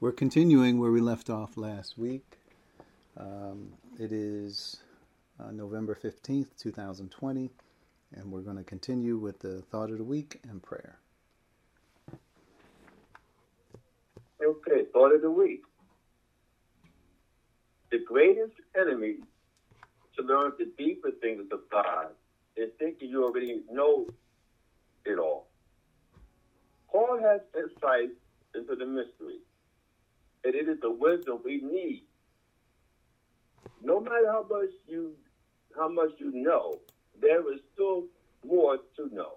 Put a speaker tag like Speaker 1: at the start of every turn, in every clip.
Speaker 1: We're continuing where we left off last week. Um, it is uh, November 15th, 2020, and we're going to continue with the thought of the week and prayer.
Speaker 2: Okay, thought of the week. The greatest enemy to learn the deeper things of God is thinking you already know it all. Paul has insight into the mystery and it is the wisdom we need. No matter how much you how much you know, there is still more to know.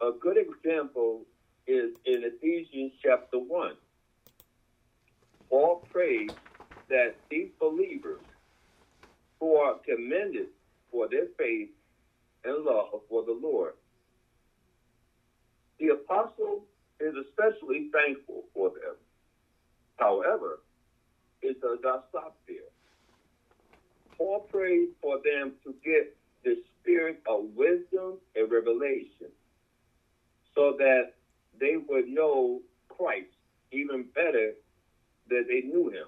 Speaker 2: A good example is in Ephesians chapter one. Paul prays that these believers who are commended for their faith and love for the Lord. The apostle is especially thankful for them However, it does not stop there. Paul prayed for them to get the spirit of wisdom and revelation so that they would know Christ even better than they knew him.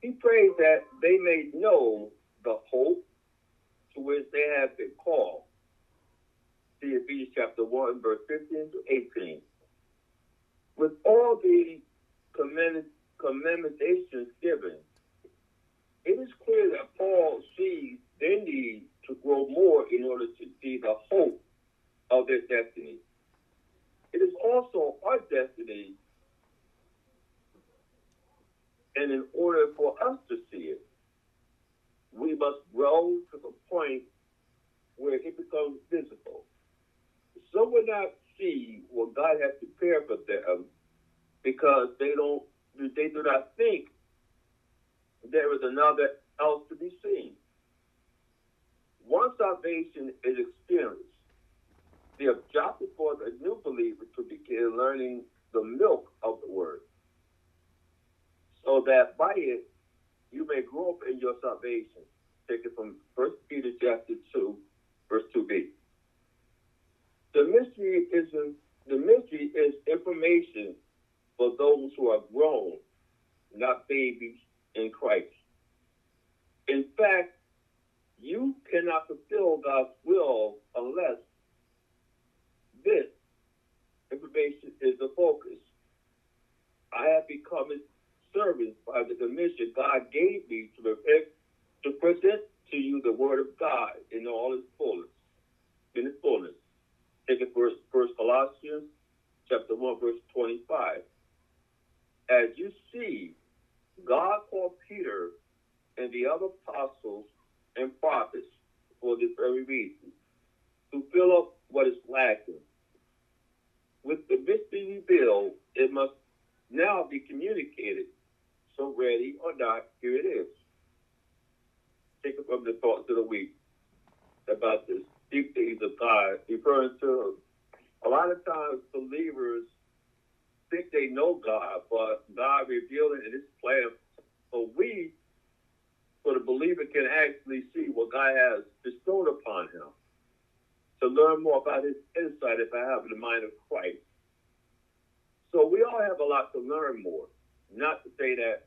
Speaker 2: He prayed that they may know the hope to which they have been called. See Ephesians chapter 1, verse 15 to 18. With all commendations given, it is clear that Paul sees their need to grow more in order to see the hope of their destiny. It is also our destiny, and in order for us to see it, we must grow to the point where it becomes visible. Some will not see what God has prepared for them because they don't they do not think there is another else to be seen. Once salvation is experienced, the objective for the new believer to begin learning the milk of the word, so that by it you may grow up in your salvation. Take it from First Peter chapter two, verse two b. The mystery is the mystery is information for those who are grown, not babies in Christ. In fact, you cannot fulfill God's will unless this information is the focus. I have become his servant by the commission God gave me to, to present to you the word of God in all its fullness. In its fullness. Take it first, First Colossians chapter 1, verse 25 as you see, God called Peter and the other apostles and prophets for this very reason to fill up what is lacking. With the mystery revealed, it must now be communicated. So, ready or not, here it is. Take it from the thoughts of the week about this deep things of God, referring to a lot of times believers think they know God, but God revealed it in His plan. So we, for the believer, can actually see what God has bestowed upon him. To learn more about His insight, if I have the mind of Christ. So we all have a lot to learn more. Not to say that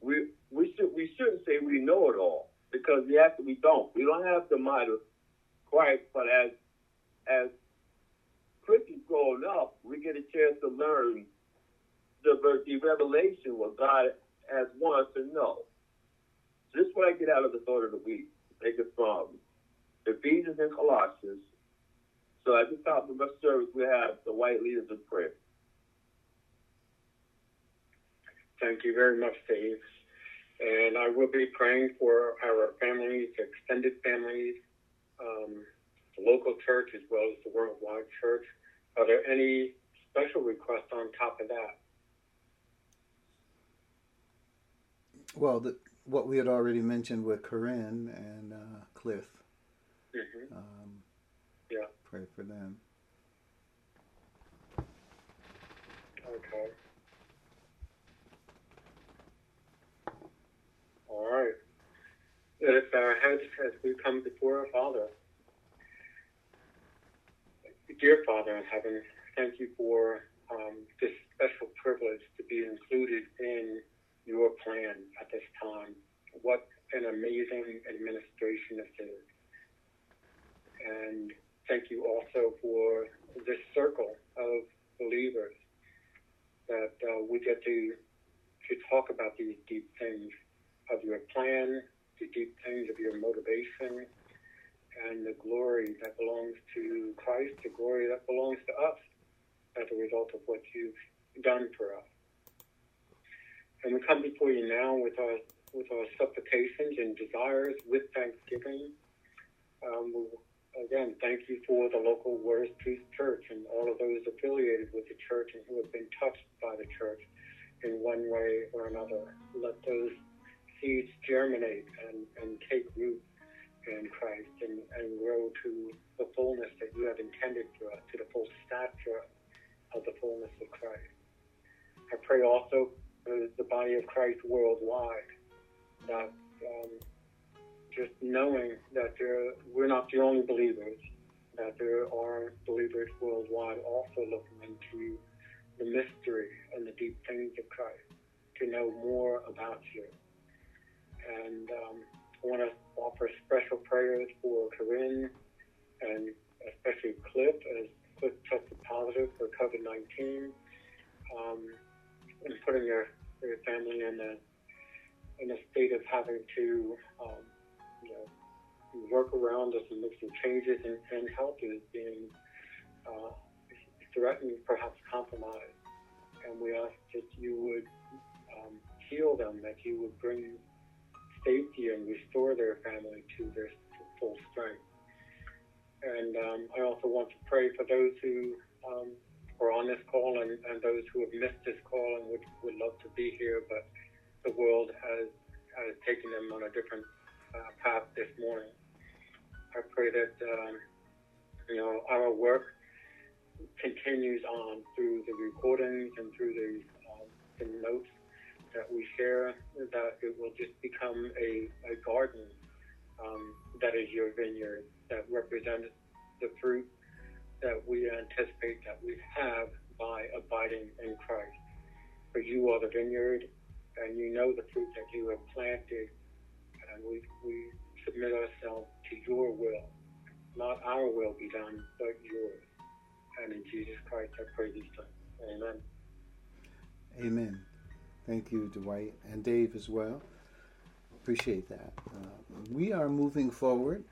Speaker 2: we we should we shouldn't say we know it all because we actually don't. We don't have the mind of Christ, but as as Christians growing up, we get a chance to learn the, the revelation what God has wanted us to know. This is what I get out of the thought of the week. Take it from Ephesians and Colossians. So at the top of our service, we have the white leaders of prayer.
Speaker 3: Thank you very much, Dave. And I will be praying for our families, extended families, um, the local church as well as the worldwide church. Are there any special requests on top of that?
Speaker 1: Well, the, what we had already mentioned with Corinne and uh, Cliff.
Speaker 3: Mm-hmm.
Speaker 1: Um,
Speaker 3: yeah.
Speaker 1: Pray for them.
Speaker 3: Okay. All right. Bow our heads as we come before our Father. Dear Father in heaven, thank you for um, this special privilege to be included in your plan at this time. What an amazing administration this is. And thank you also for this circle of believers that uh, we get to to talk about these deep things of your plan, the deep things of your motivation, and the glory that belongs to Christ, the glory that belongs to us as a result of what you've done for us. And we come before you now with our with our supplications and desires with thanksgiving. Um, again, thank you for the local Waters Truth Church and all of those affiliated with the church and who have been touched by the church in one way or another. Let those seeds germinate and, and take root in Christ and, and grow to the fullness that you have intended for us, to the full stature of the fullness of Christ. I pray also for the body of Christ worldwide that um, just knowing that there, we're not the only believers, that there are believers worldwide also looking into the mystery and the deep things of Christ, to know more about you. And um, want to offer special prayers for Corinne and especially Cliff, as Cliff tested positive for COVID 19, um, and putting their, their family in a, in a state of having to um, you know, work around this and make some changes, and, and health is being uh, threatened, perhaps compromised. And we ask that you would um, heal them, that you would bring safety and restore their family to their full strength. And um, I also want to pray for those who um, are on this call and, and those who have missed this call and would, would love to be here, but the world has, has taken them on a different uh, path this morning. I pray that um, you know our work continues on through the recordings and through the, um, the notes that we share, that it will just become a, a garden um, that is your vineyard, that represents the fruit that we anticipate that we have by abiding in Christ. For you are the vineyard, and you know the fruit that you have planted, and we, we submit ourselves to your will. Not our will be done, but yours. And in Jesus Christ, I pray these things. Amen.
Speaker 1: Amen. Thank you, Dwight, and Dave as well. Appreciate that. Uh, we are moving forward.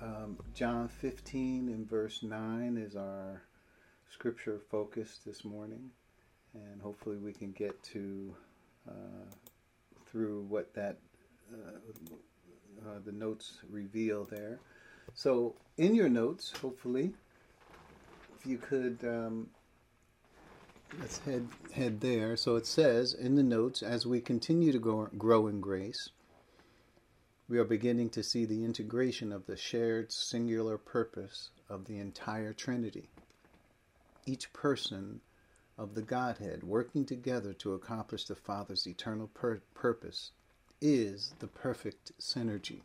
Speaker 1: Um, John 15 and verse 9 is our scripture focus this morning, and hopefully we can get to uh, through what that uh, uh the notes reveal there. So, in your notes, hopefully, if you could um, let's head head there. So it says in the notes, as we continue to grow, grow in grace, we are beginning to see the integration of the shared singular purpose of the entire Trinity. Each person of the Godhead working together to accomplish the Father's eternal pur- purpose is the perfect synergy.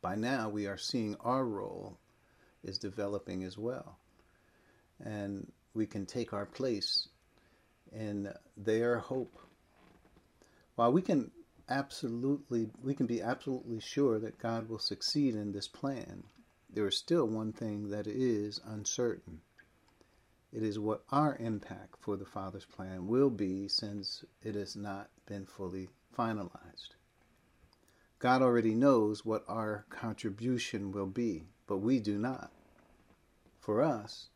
Speaker 1: By now, we are seeing our role is developing as well and we can take our place in their hope. While we can absolutely we can be absolutely sure that God will succeed in this plan, there is still one thing that is uncertain. It is what our impact for the Father's plan will be since it has not been fully finalized. God already knows what our contribution will be, but we do not. For us,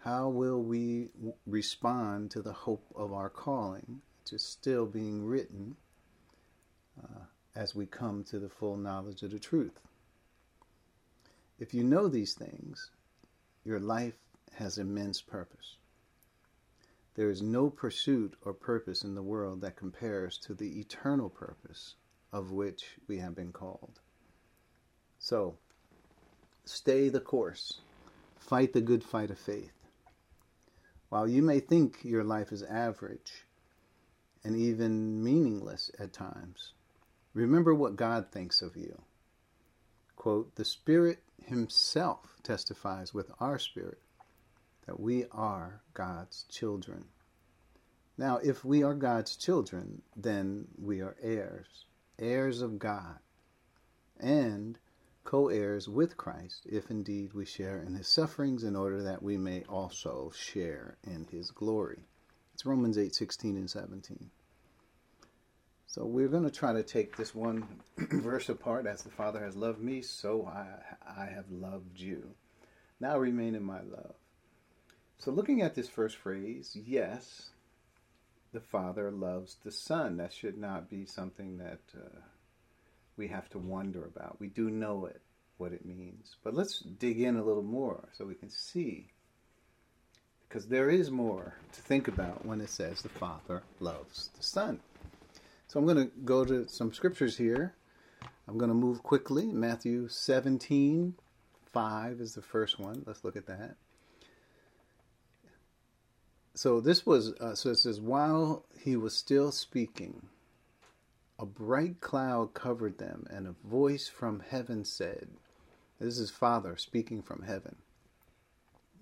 Speaker 1: how will we respond to the hope of our calling, which is still being written uh, as we come to the full knowledge of the truth? If you know these things, your life has immense purpose. There is no pursuit or purpose in the world that compares to the eternal purpose of which we have been called. So, stay the course, fight the good fight of faith while you may think your life is average and even meaningless at times, remember what God thinks of you. Quote, the Spirit Himself testifies with our spirit that we are God's children. Now, if we are God's children, then we are heirs, heirs of God, and co heirs with Christ, if indeed we share in his sufferings, in order that we may also share in his glory. It's Romans 8 16 and 17. So we're going to try to take this one verse apart. As the Father has loved me, so I, I have loved you. Now remain in my love. So looking at this first phrase, yes, the Father loves the Son. That should not be something that uh, we have to wonder about. We do know it, what it means. But let's dig in a little more so we can see. Because there is more to think about when it says the Father loves the Son. So I'm going to go to some scriptures here. I'm going to move quickly. Matthew 17, 5 is the first one. Let's look at that. So this was, uh, so it says, while he was still speaking, a bright cloud covered them, and a voice from heaven said, This is Father speaking from heaven.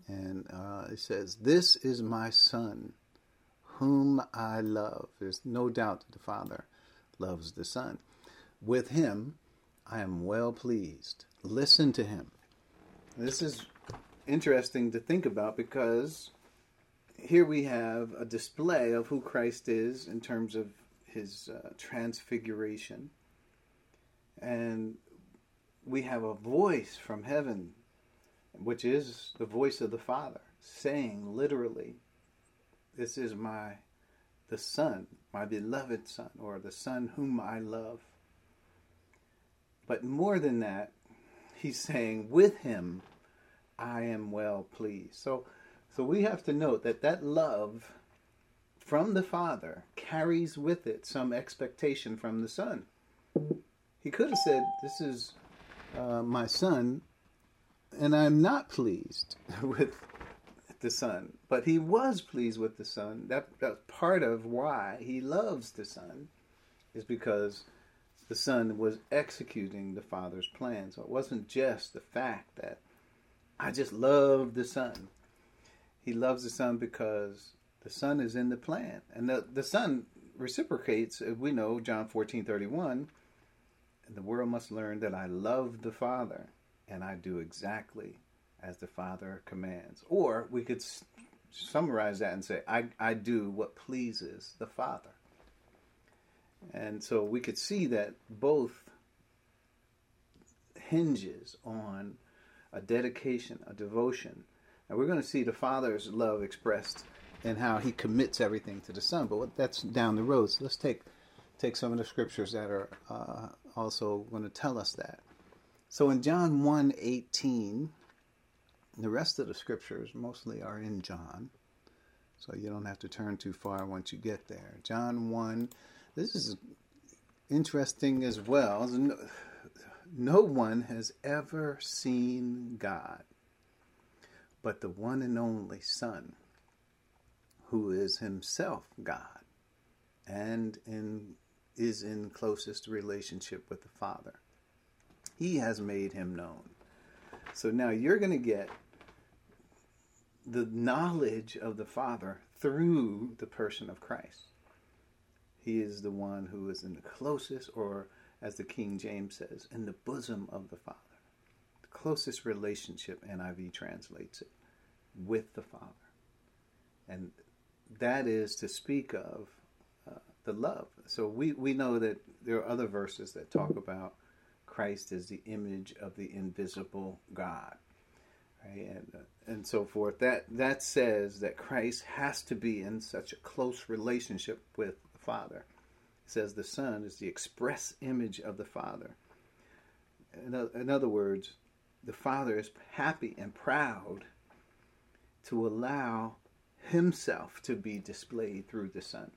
Speaker 1: And uh, it says, This is my Son whom I love. There's no doubt that the Father loves the Son. With him, I am well pleased. Listen to him. This is interesting to think about because here we have a display of who Christ is in terms of his uh, transfiguration. And we have a voice from heaven, which is the voice of the Father, saying literally, this is my the son, my beloved son, or the son whom I love. But more than that, he's saying, with him I am well pleased. So so we have to note that that love from the Father carries with it some expectation from the Son. He could have said, This is uh, my Son, and I'm not pleased with the Son, but he was pleased with the Son. That that's part of why he loves the Son, is because the Son was executing the Father's plan. So it wasn't just the fact that I just love the Son. He loves the Son because the Son is in the plan, and the the Son reciprocates. We know, John fourteen thirty one. And the world must learn that I love the Father, and I do exactly as the Father commands. Or we could summarize that and say, I, I do what pleases the Father. And so we could see that both hinges on a dedication, a devotion. And we're going to see the Father's love expressed in how he commits everything to the Son. But that's down the road. So let's take take some of the scriptures that are uh, also going to tell us that. So in John 1 18, the rest of the scriptures mostly are in John, so you don't have to turn too far once you get there. John 1, this is interesting as well. No, no one has ever seen God but the one and only Son, who is himself God and in, is in closest relationship with the Father. He has made him known. So now you're going to get the knowledge of the Father through the person of Christ. He is the one who is in the closest, or as the King James says, in the bosom of the Father. The closest relationship, NIV translates it, with the Father. And that is to speak of uh, the love. So we, we know that there are other verses that talk about Christ as the image of the invisible God right? and uh, and so forth. That that says that Christ has to be in such a close relationship with the Father. It says the Son is the express image of the Father. In, in other words, the Father is happy and proud to allow Himself to be displayed through the Son.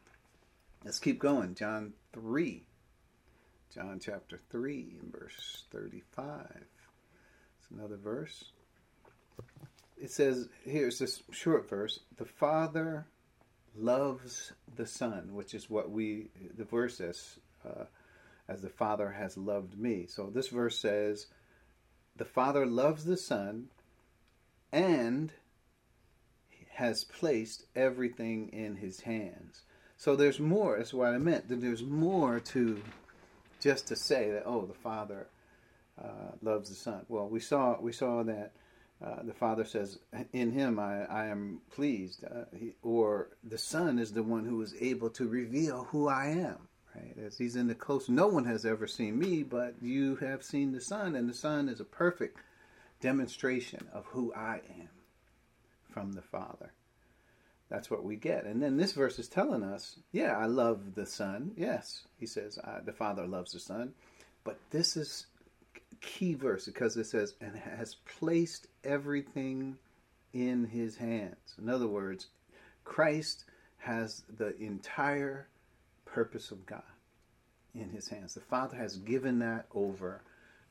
Speaker 1: Let's keep going. John three. John chapter 3 and verse 35. It's another verse it says here's this short verse the father loves the son which is what we the verse says uh, as the father has loved me so this verse says the father loves the son and has placed everything in his hands so there's more that's what i meant that there's more to just to say that oh the father uh, loves the Son. Well, we saw we saw that uh, the Father says, "In Him I, I am pleased," uh, he, or the Son is the one who is able to reveal who I am. Right, as He's in the close. No one has ever seen me, but you have seen the Son, and the Son is a perfect demonstration of who I am from the Father. That's what we get. And then this verse is telling us, yeah, I love the Son. Yes, he says, the Father loves the Son. But this is key verse because it says, and has placed everything in his hands. In other words, Christ has the entire purpose of God in his hands. The Father has given that over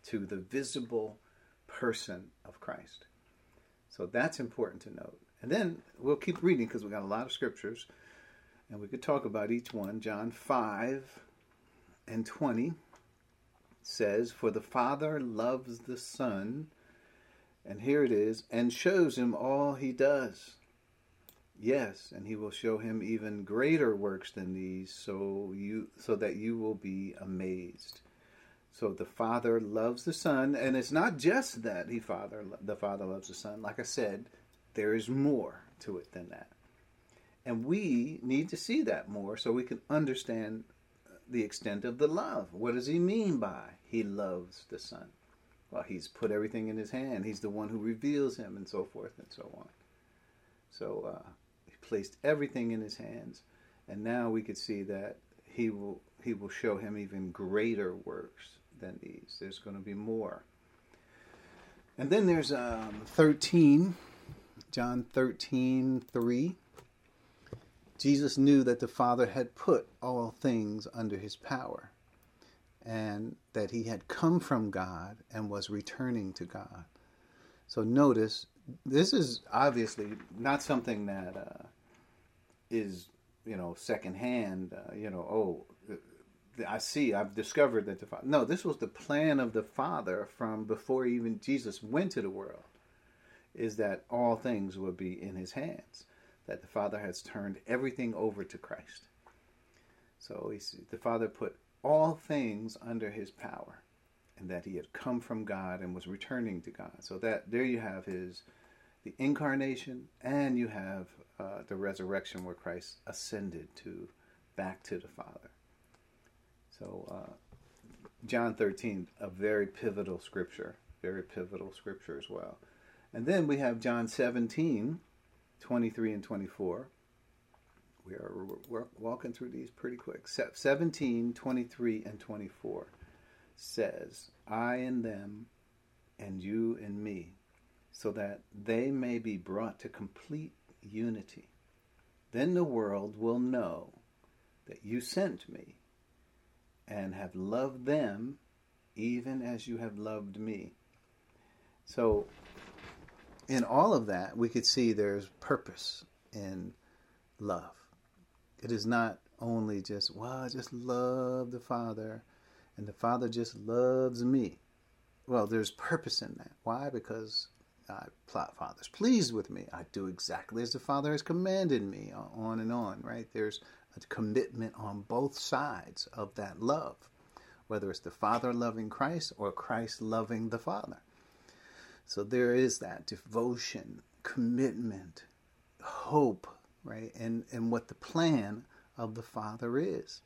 Speaker 1: to the visible person of Christ. So that's important to note. And then we'll keep reading because we've got a lot of scriptures and we could talk about each one. John 5 and 20 says, For the Father loves the Son, and here it is, and shows him all he does. Yes, and he will show him even greater works than these, so you so that you will be amazed. So the Father loves the Son, and it's not just that he Father the Father loves the Son. Like I said, there is more to it than that. And we need to see that more so we can understand the extent of the love. What does he mean by he loves the Son? Well, he's put everything in his hand. He's the one who reveals him, and so forth and so on. So uh, he placed everything in his hands, and now we could see that he will he will show him even greater works than these. There's going to be more. And then there's um, 13, John 13, 3. Jesus knew that the Father had put all things under his power and that he had come from God and was returning to God. So notice, this is obviously not something that uh, is, you know, secondhand, uh, you know, oh, I see, I've discovered that the Father. No, this was the plan of the Father from before even Jesus went to the world, is that all things would be in his hands that the Father has turned everything over to Christ. So the Father put all things under his power and that he had come from God and was returning to God. So that there you have his the incarnation and you have uh, the resurrection where Christ ascended to back to the Father. So uh, John 13, a very pivotal scripture, very pivotal scripture as well. And then we have John 17, 23 and 24. We are we're walking through these pretty quick. 17, 23, and 24 says, I and them, and you and me, so that they may be brought to complete unity. Then the world will know that you sent me and have loved them even as you have loved me. So in all of that, we could see there's purpose in love. It is not only just, well, I just love the Father and the Father just loves me. Well, there's purpose in that. Why? Because I, plot Father's pleased with me. I do exactly as the Father has commanded me, on and on, right? There's a commitment on both sides of that love, whether it's the Father loving Christ or Christ loving the Father. So there is that devotion, commitment, hope, right? And and what the plan of the Father is.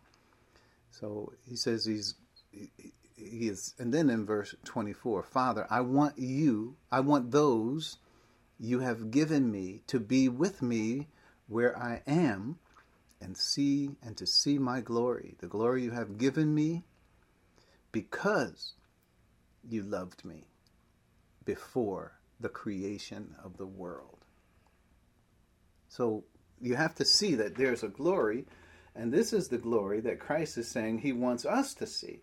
Speaker 1: So he says he's he is and then in verse 24, Father, I want you, I want those you have given me to be with me where I am and see and to see my glory, the glory you have given me because you loved me before the creation of the world. So you have to see that there's a glory, and this is the glory that Christ is saying he wants us to see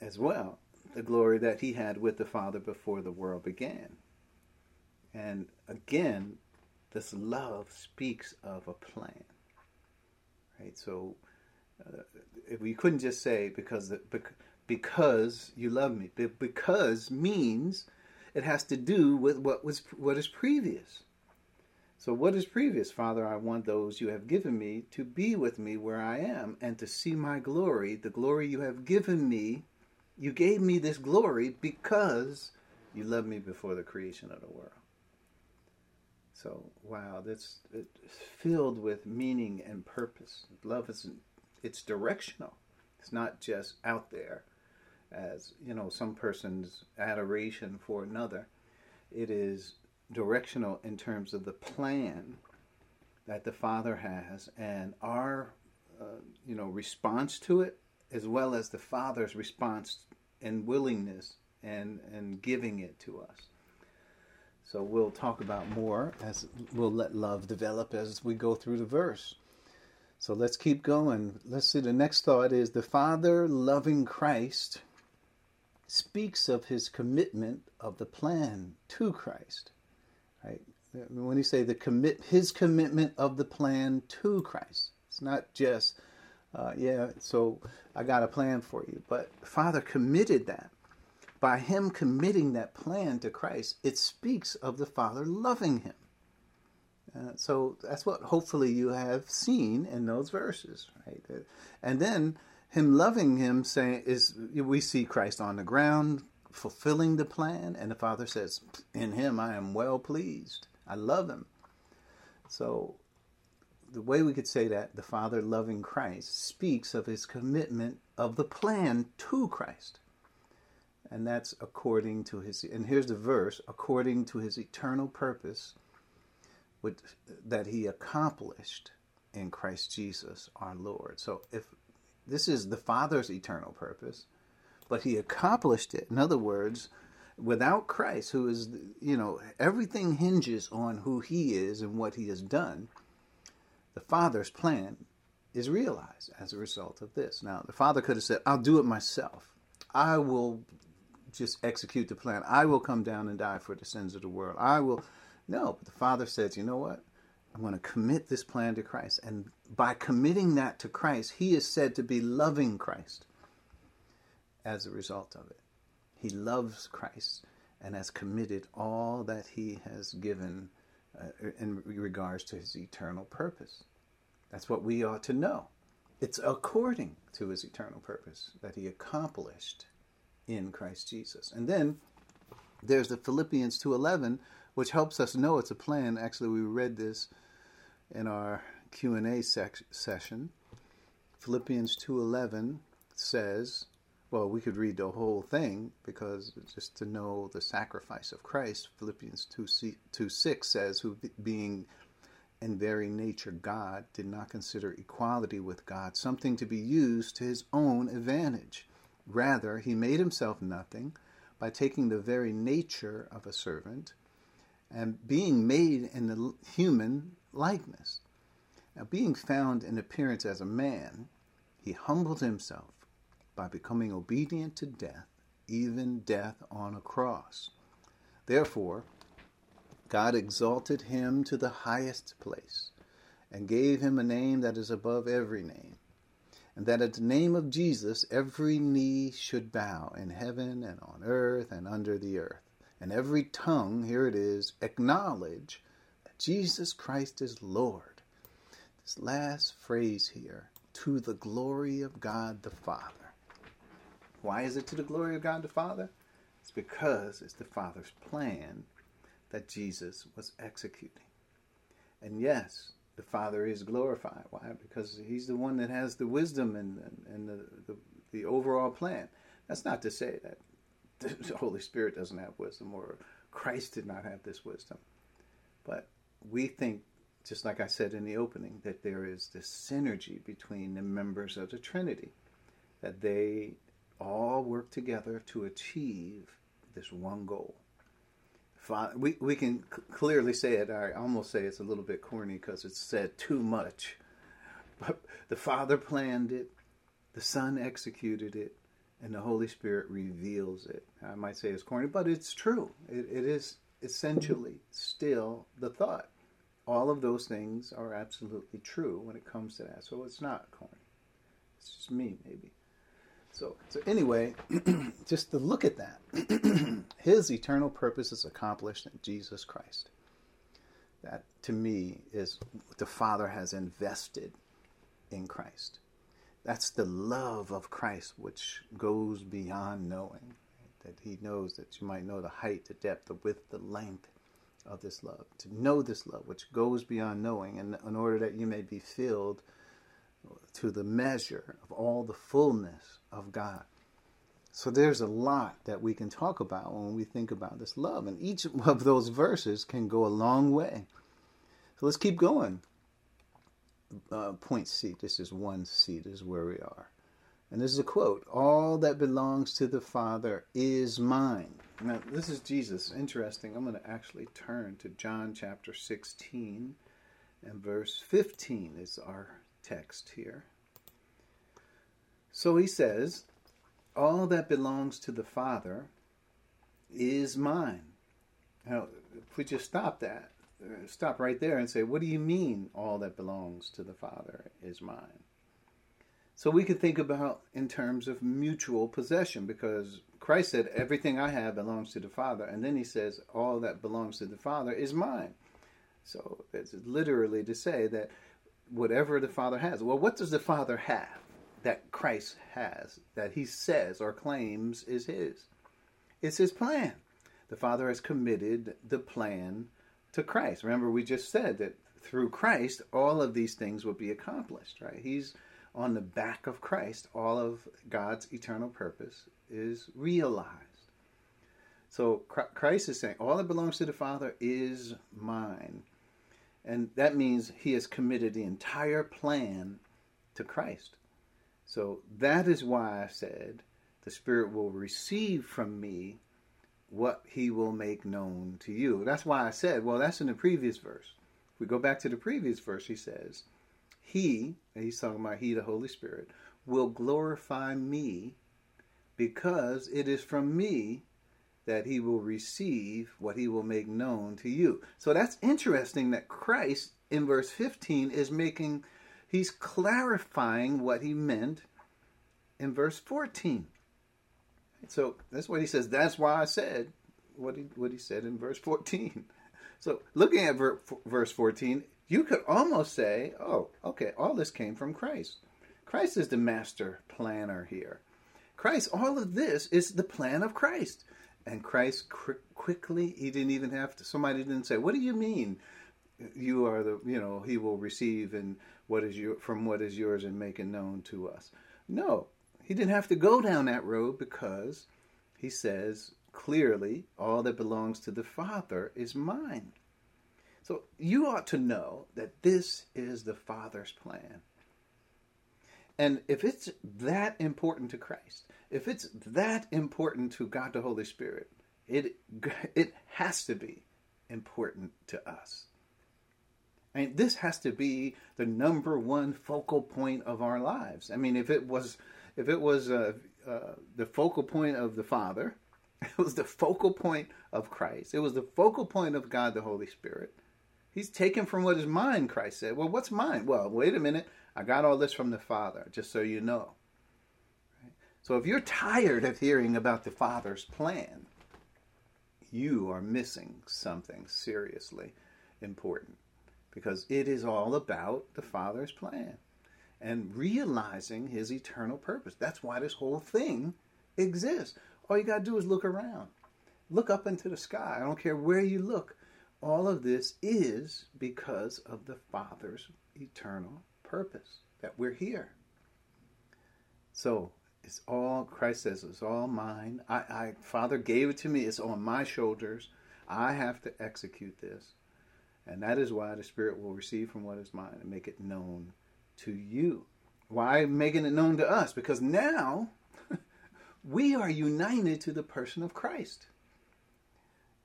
Speaker 1: as well the glory that he had with the Father before the world began. And again, this love speaks of a plan. Right? So uh, we couldn't just say because the, because you love me. Because means it has to do with what was what is previous. So what is previous? Father, I want those you have given me to be with me where I am and to see my glory, the glory you have given me you gave me this glory because you loved me before the creation of the world. So, wow, that's it's filled with meaning and purpose. Love isn't—it's directional. It's not just out there as, you know, some person's adoration for another. It is directional in terms of the plan that the Father has and our, uh, you know, response to it, as well as the Father's response and willingness and, and giving it to us. So we'll talk about more as we'll let love develop as we go through the verse. So let's keep going. Let's see. The next thought is the Father loving Christ speaks of his commitment of the plan to Christ. Right? When you say the commit, his commitment of the plan to Christ, it's not just, uh, yeah. So I got a plan for you, but Father committed that by him committing that plan to Christ, it speaks of the Father loving him. Uh, so that's what hopefully you have seen in those verses, right? And then him loving him saying is we see Christ on the ground fulfilling the plan, and the Father says, "In him I am well pleased. I love him." So the way we could say that the Father loving Christ speaks of his commitment of the plan to Christ and that's according to his and here's the verse according to his eternal purpose which, that he accomplished in Christ Jesus our Lord. So if this is the Father's eternal purpose, but he accomplished it. In other words, without Christ, who is, you know, everything hinges on who he is and what he has done, the Father's plan is realized as a result of this. Now, the Father could have said, I'll do it myself. I will just execute the plan. I will come down and die for the sins of the world. I will. No, but the Father says, you know what? I'm going to commit this plan to Christ. And by committing that to Christ, he is said to be loving Christ as a result of it. He loves Christ and has committed all that he has given uh, in regards to his eternal purpose. That's what we ought to know. It's according to his eternal purpose that he accomplished in Christ Jesus. And then there's the Philippians 2:11 which helps us know it's a plan. Actually, we read this in our Q&A sec- session. Philippians 2:11 says, well, we could read the whole thing because just to know the sacrifice of Christ, Philippians 2, 2 6 says, who being in very nature God did not consider equality with God something to be used to his own advantage. Rather, he made himself nothing by taking the very nature of a servant and being made in the human likeness. Now, being found in appearance as a man, he humbled himself by becoming obedient to death, even death on a cross. Therefore, God exalted him to the highest place and gave him a name that is above every name and that at the name of Jesus every knee should bow in heaven and on earth and under the earth, and every tongue, here it is, acknowledge that Jesus Christ is Lord. This last phrase here, to the glory of God the Father. Why is it to the glory of God the Father? It's because it's the Father's plan that Jesus was executing. And yes, the Father is glorified. Why? Because He's the one that has the wisdom and, and, and the, the, the overall plan. That's not to say that the Holy Spirit doesn't have wisdom or Christ did not have this wisdom. But we think, just like I said in the opening, that there is this synergy between the members of the Trinity, that they all work together to achieve this one goal we we can clearly say it. I almost say it's a little bit corny because it's said too much. But the Father planned it, the Son executed it, and the Holy Spirit reveals it. I might say it's corny, but it's true. It, it is essentially still the thought. All of those things are absolutely true when it comes to that. So it's not corny. It's just me, maybe. So, so anyway, just to look at that, his eternal purpose is accomplished in Jesus Christ. That to me is the Father has invested in Christ. That's the love of Christ, which goes beyond knowing. That He knows that you might know the height, the depth, the width, the length of this love. To know this love, which goes beyond knowing, and in order that you may be filled to the measure of all the fullness of God. So there's a lot that we can talk about when we think about this love, and each of those verses can go a long way. So let's keep going. Uh, point C. This is one C. This is where we are. And this is a quote All that belongs to the Father is mine. Now, this is Jesus. Interesting. I'm going to actually turn to John chapter 16 and verse 15 is our text here. So he says, All that belongs to the Father is mine. Now, if we just stop that, uh, stop right there and say, What do you mean, all that belongs to the Father is mine? So we could think about in terms of mutual possession because Christ said, Everything I have belongs to the Father. And then he says, All that belongs to the Father is mine. So it's literally to say that whatever the Father has. Well, what does the Father have that Christ has that he says or claims is his? It's his plan. The Father has committed the plan to Christ. Remember, we just said that through Christ, all of these things will be accomplished, right? He's on the back of Christ. All of God's eternal purpose is realized. So Christ is saying, all that belongs to the Father is mine. And that means he has committed the entire plan to Christ. So that is why I said the Spirit will receive from me what he will make known to you. That's why I said, well, that's in the previous verse. If we go back to the previous verse, he says, He, he's talking about He, the Holy Spirit, will glorify me because it is from me that he will receive what he will make known to you. So that's interesting that Christ in verse 15 is making, he's clarifying what he meant in verse 14. So that's what he says. That's why I said what he, what he said in verse 14. So looking at ver, verse 14, you could almost say, oh, okay, all this came from Christ. Christ is the master planner here. Christ, all of this is the plan of Christ. And Christ quickly, he didn't even have to, somebody didn't say, What do you mean? You are the, you know, he will receive and what is your, from what is yours and make it known to us. No, he didn't have to go down that road because he says clearly, All that belongs to the Father is mine. So you ought to know that this is the Father's plan. And if it's that important to Christ, if it's that important to God the Holy Spirit, it it has to be important to us. Mean, this has to be the number one focal point of our lives. I mean, if it was, if it was uh, uh, the focal point of the Father, it was the focal point of Christ. It was the focal point of God the Holy Spirit. He's taken from what is mine, Christ said. Well, what's mine? Well, wait a minute. I got all this from the Father, just so you know. So if you're tired of hearing about the Father's plan, you are missing something seriously important because it is all about the Father's plan and realizing his eternal purpose. That's why this whole thing exists. All you got to do is look around. Look up into the sky. I don't care where you look. All of this is because of the Father's eternal purpose that we're here. So it's all Christ says it's all mine. I, I Father gave it to me. It's on my shoulders. I have to execute this. And that is why the Spirit will receive from what is mine and make it known to you. Why making it known to us? Because now we are united to the person of Christ.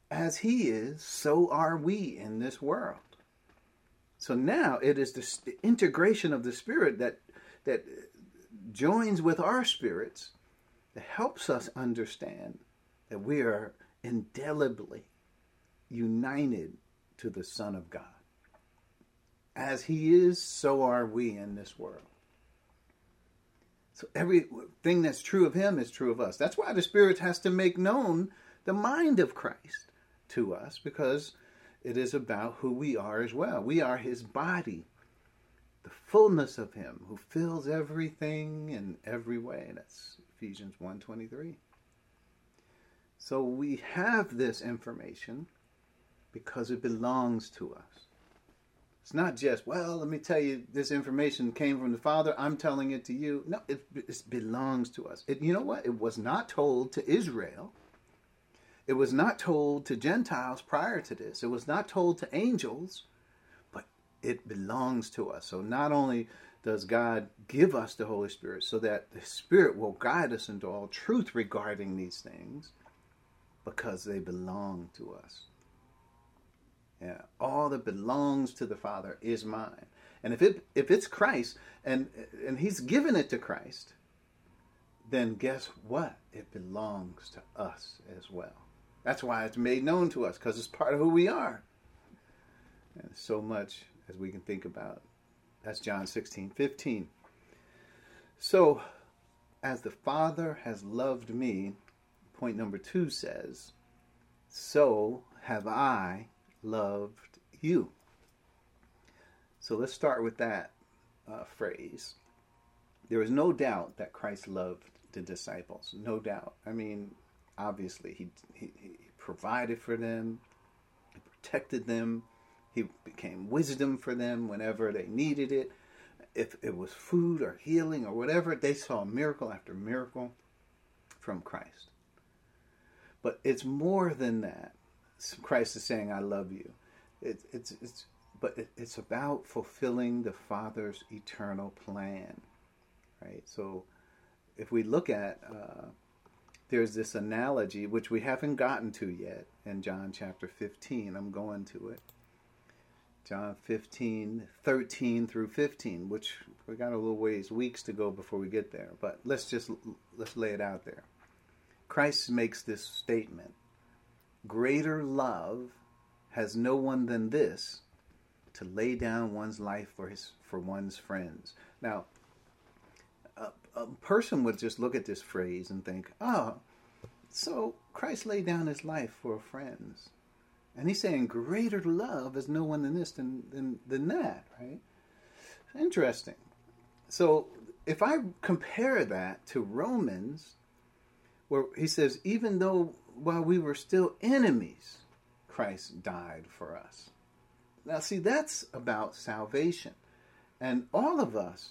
Speaker 1: As he is, so are we in this world. So now it is the integration of the Spirit that that joins with our spirits that helps us understand that we are indelibly united to the Son of God. As He is, so are we in this world. So everything that's true of Him is true of us. That's why the Spirit has to make known the mind of Christ to us, because it is about who we are as well. We are His body the fullness of him who fills everything in every way. That's Ephesians 1:23. So we have this information because it belongs to us. It's not just, well, let me tell you, this information came from the Father, I'm telling it to you. No, it, it belongs to us. It, you know what? It was not told to Israel. It was not told to Gentiles prior to this. It was not told to angels, it belongs to us. So not only does God give us the Holy Spirit so that the Spirit will guide us into all truth regarding these things because they belong to us. Yeah, all that belongs to the Father is mine. And if it if it's Christ and and he's given it to Christ, then guess what? It belongs to us as well. That's why it's made known to us because it's part of who we are. And so much as we can think about. That's John 16, 15. So, as the Father has loved me, point number two says, so have I loved you. So let's start with that uh, phrase. There is no doubt that Christ loved the disciples. No doubt. I mean, obviously, he, he, he provided for them, he protected them, he became wisdom for them whenever they needed it. If it was food or healing or whatever, they saw miracle after miracle from Christ. But it's more than that. Christ is saying, "I love you." It, it's it's but it, it's about fulfilling the Father's eternal plan, right? So, if we look at uh, there's this analogy which we haven't gotten to yet in John chapter 15. I'm going to it. John 15, 13 through 15, which we got a little ways, weeks to go before we get there. But let's just let's lay it out there. Christ makes this statement Greater love has no one than this to lay down one's life for his for one's friends. Now, a, a person would just look at this phrase and think, "Oh, so Christ laid down his life for friends." And he's saying greater love is no one than this than, than, than that, right? Interesting. So if I compare that to Romans, where he says, even though while we were still enemies, Christ died for us. Now, see, that's about salvation. And all of us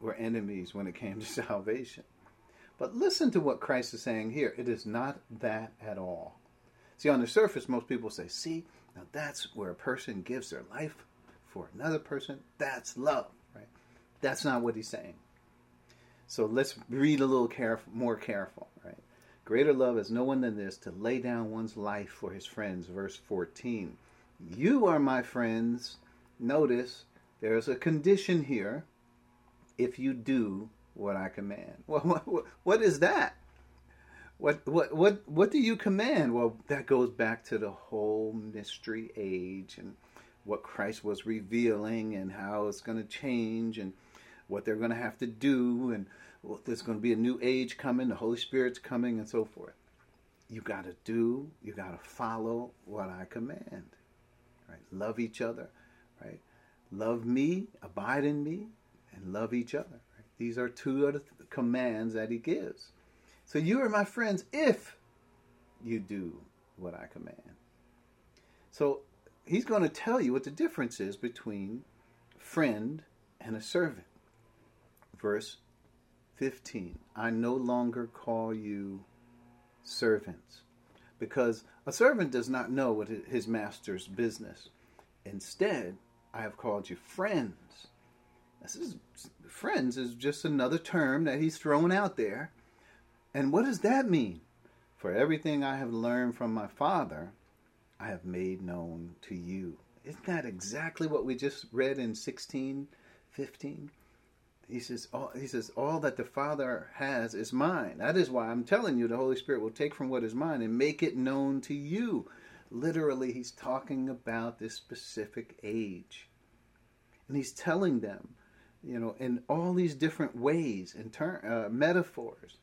Speaker 1: were enemies when it came to salvation. But listen to what Christ is saying here. It is not that at all. See, on the surface, most people say, see, now that's where a person gives their life for another person. That's love, right? That's not what he's saying. So let's read a little careful, more careful, right? Greater love is no one than this to lay down one's life for his friends. Verse 14. You are my friends. Notice there's a condition here if you do what I command. Well, what, what is that? What what what what do you command? Well, that goes back to the whole mystery age and what Christ was revealing and how it's going to change and what they're going to have to do and well, there's going to be a new age coming, the Holy Spirit's coming, and so forth. You got to do, you got to follow what I command. Right? Love each other, right? Love me, abide in me, and love each other. Right? These are two of the commands that he gives. So you are my friends if you do what I command. So he's going to tell you what the difference is between friend and a servant. Verse 15 I no longer call you servants, because a servant does not know what his master's business. Instead, I have called you friends. This is friends is just another term that he's thrown out there. And what does that mean? For everything I have learned from my father, I have made known to you. Isn't that exactly what we just read in 16, 15? he says all, he says all that the father has is mine that is why i'm telling you the holy spirit will take from what is mine and make it known to you literally he's talking about this specific age and he's telling them you know in all these different ways in turn uh, metaphors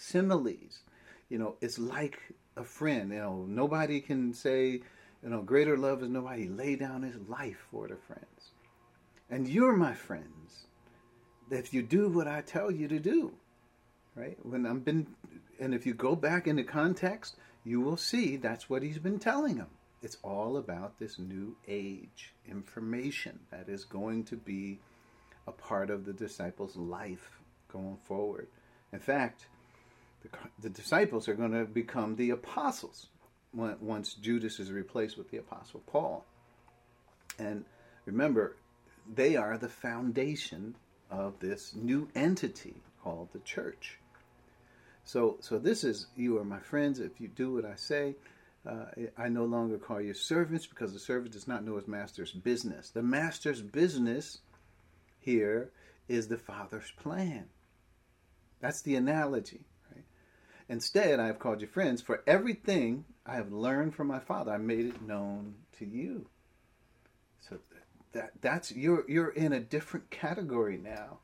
Speaker 1: similes you know it's like a friend you know nobody can say you know greater love is nobody lay down his life for their friends And you're my friends if you do what I tell you to do. Right? When I've been and if you go back into context, you will see that's what he's been telling them. It's all about this new age information that is going to be a part of the disciples' life going forward. In fact, the, the disciples are going to become the apostles once Judas is replaced with the apostle Paul. And remember, they are the foundation of this new entity called the church. So, so this is you are my friends if you do what I say. Uh, I no longer call you servants because the servant does not know his master's business. The master's business here is the Father's plan. That's the analogy. Instead, I have called you friends, for everything I have learned from my Father, I made it known to you. So that that's you're you're in a different category now.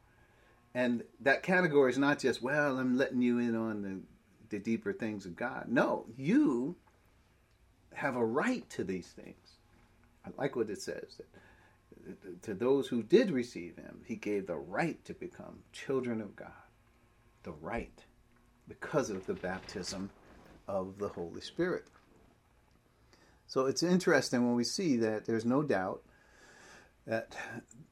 Speaker 1: And that category is not just, well, I'm letting you in on the, the deeper things of God. No, you have a right to these things. I like what it says that to those who did receive him, he gave the right to become children of God. The right because of the baptism of the Holy Spirit. So it's interesting when we see that there's no doubt that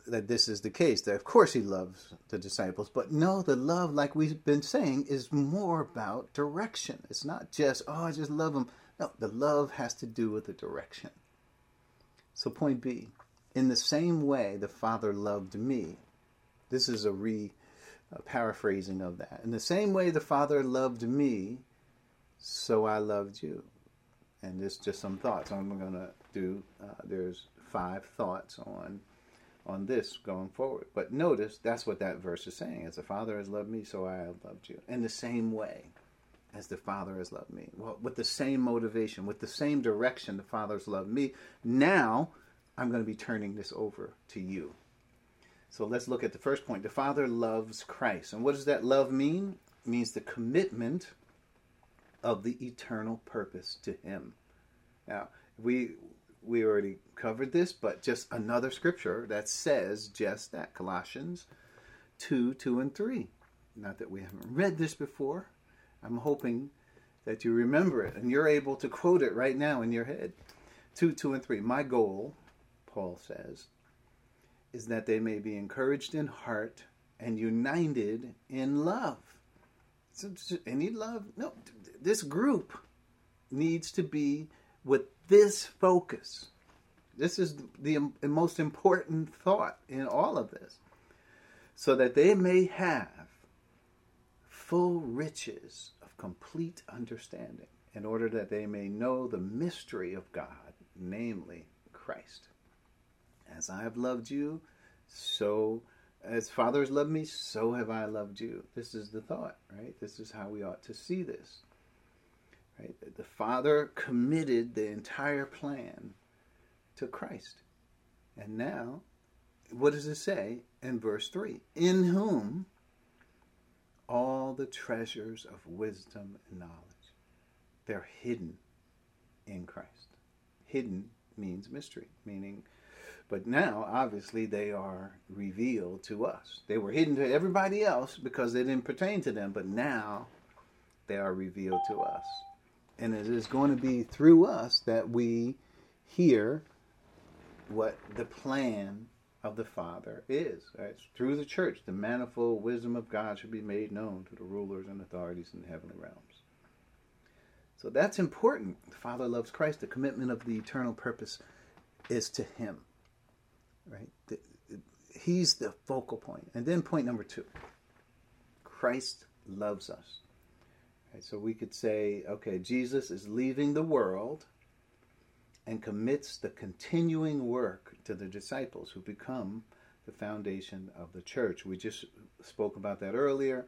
Speaker 1: that this is the case. That of course he loves the disciples, but no, the love, like we've been saying, is more about direction. It's not just oh, I just love them. No, the love has to do with the direction. So point B, in the same way the Father loved me. This is a re paraphrasing of that. In the same way the Father loved me, so I loved you. And there's just some thoughts I'm going to do. Uh, there's five thoughts on on this going forward. But notice that's what that verse is saying. As the Father has loved me, so I have loved you. In the same way as the Father has loved me. Well, with the same motivation, with the same direction the Father has loved me. Now I'm going to be turning this over to you. So let's look at the first point. The Father loves Christ. And what does that love mean? It means the commitment of the eternal purpose to Him. Now, we we already covered this, but just another scripture that says just that Colossians 2 2 and 3. Not that we haven't read this before. I'm hoping that you remember it and you're able to quote it right now in your head. 2 2 and 3. My goal, Paul says, is that they may be encouraged in heart and united in love. So, any love? No, this group needs to be with this focus. This is the most important thought in all of this. So that they may have full riches of complete understanding, in order that they may know the mystery of God, namely Christ. As I have loved you, so as Father has loved me, so have I loved you. This is the thought, right? This is how we ought to see this. Right? The Father committed the entire plan to Christ. And now, what does it say in verse 3? In whom all the treasures of wisdom and knowledge, they're hidden in Christ. Hidden means mystery, meaning, but now, obviously, they are revealed to us. They were hidden to everybody else because they didn't pertain to them, but now they are revealed to us and it is going to be through us that we hear what the plan of the Father is. Right? Through the church, the manifold wisdom of God should be made known to the rulers and authorities in the heavenly realms. So that's important. The Father loves Christ. The commitment of the eternal purpose is to Him. Right? He's the focal point. And then point number two Christ loves us. Okay, so we could say, okay, Jesus is leaving the world and commits the continuing work to the disciples who become the foundation of the church. We just spoke about that earlier,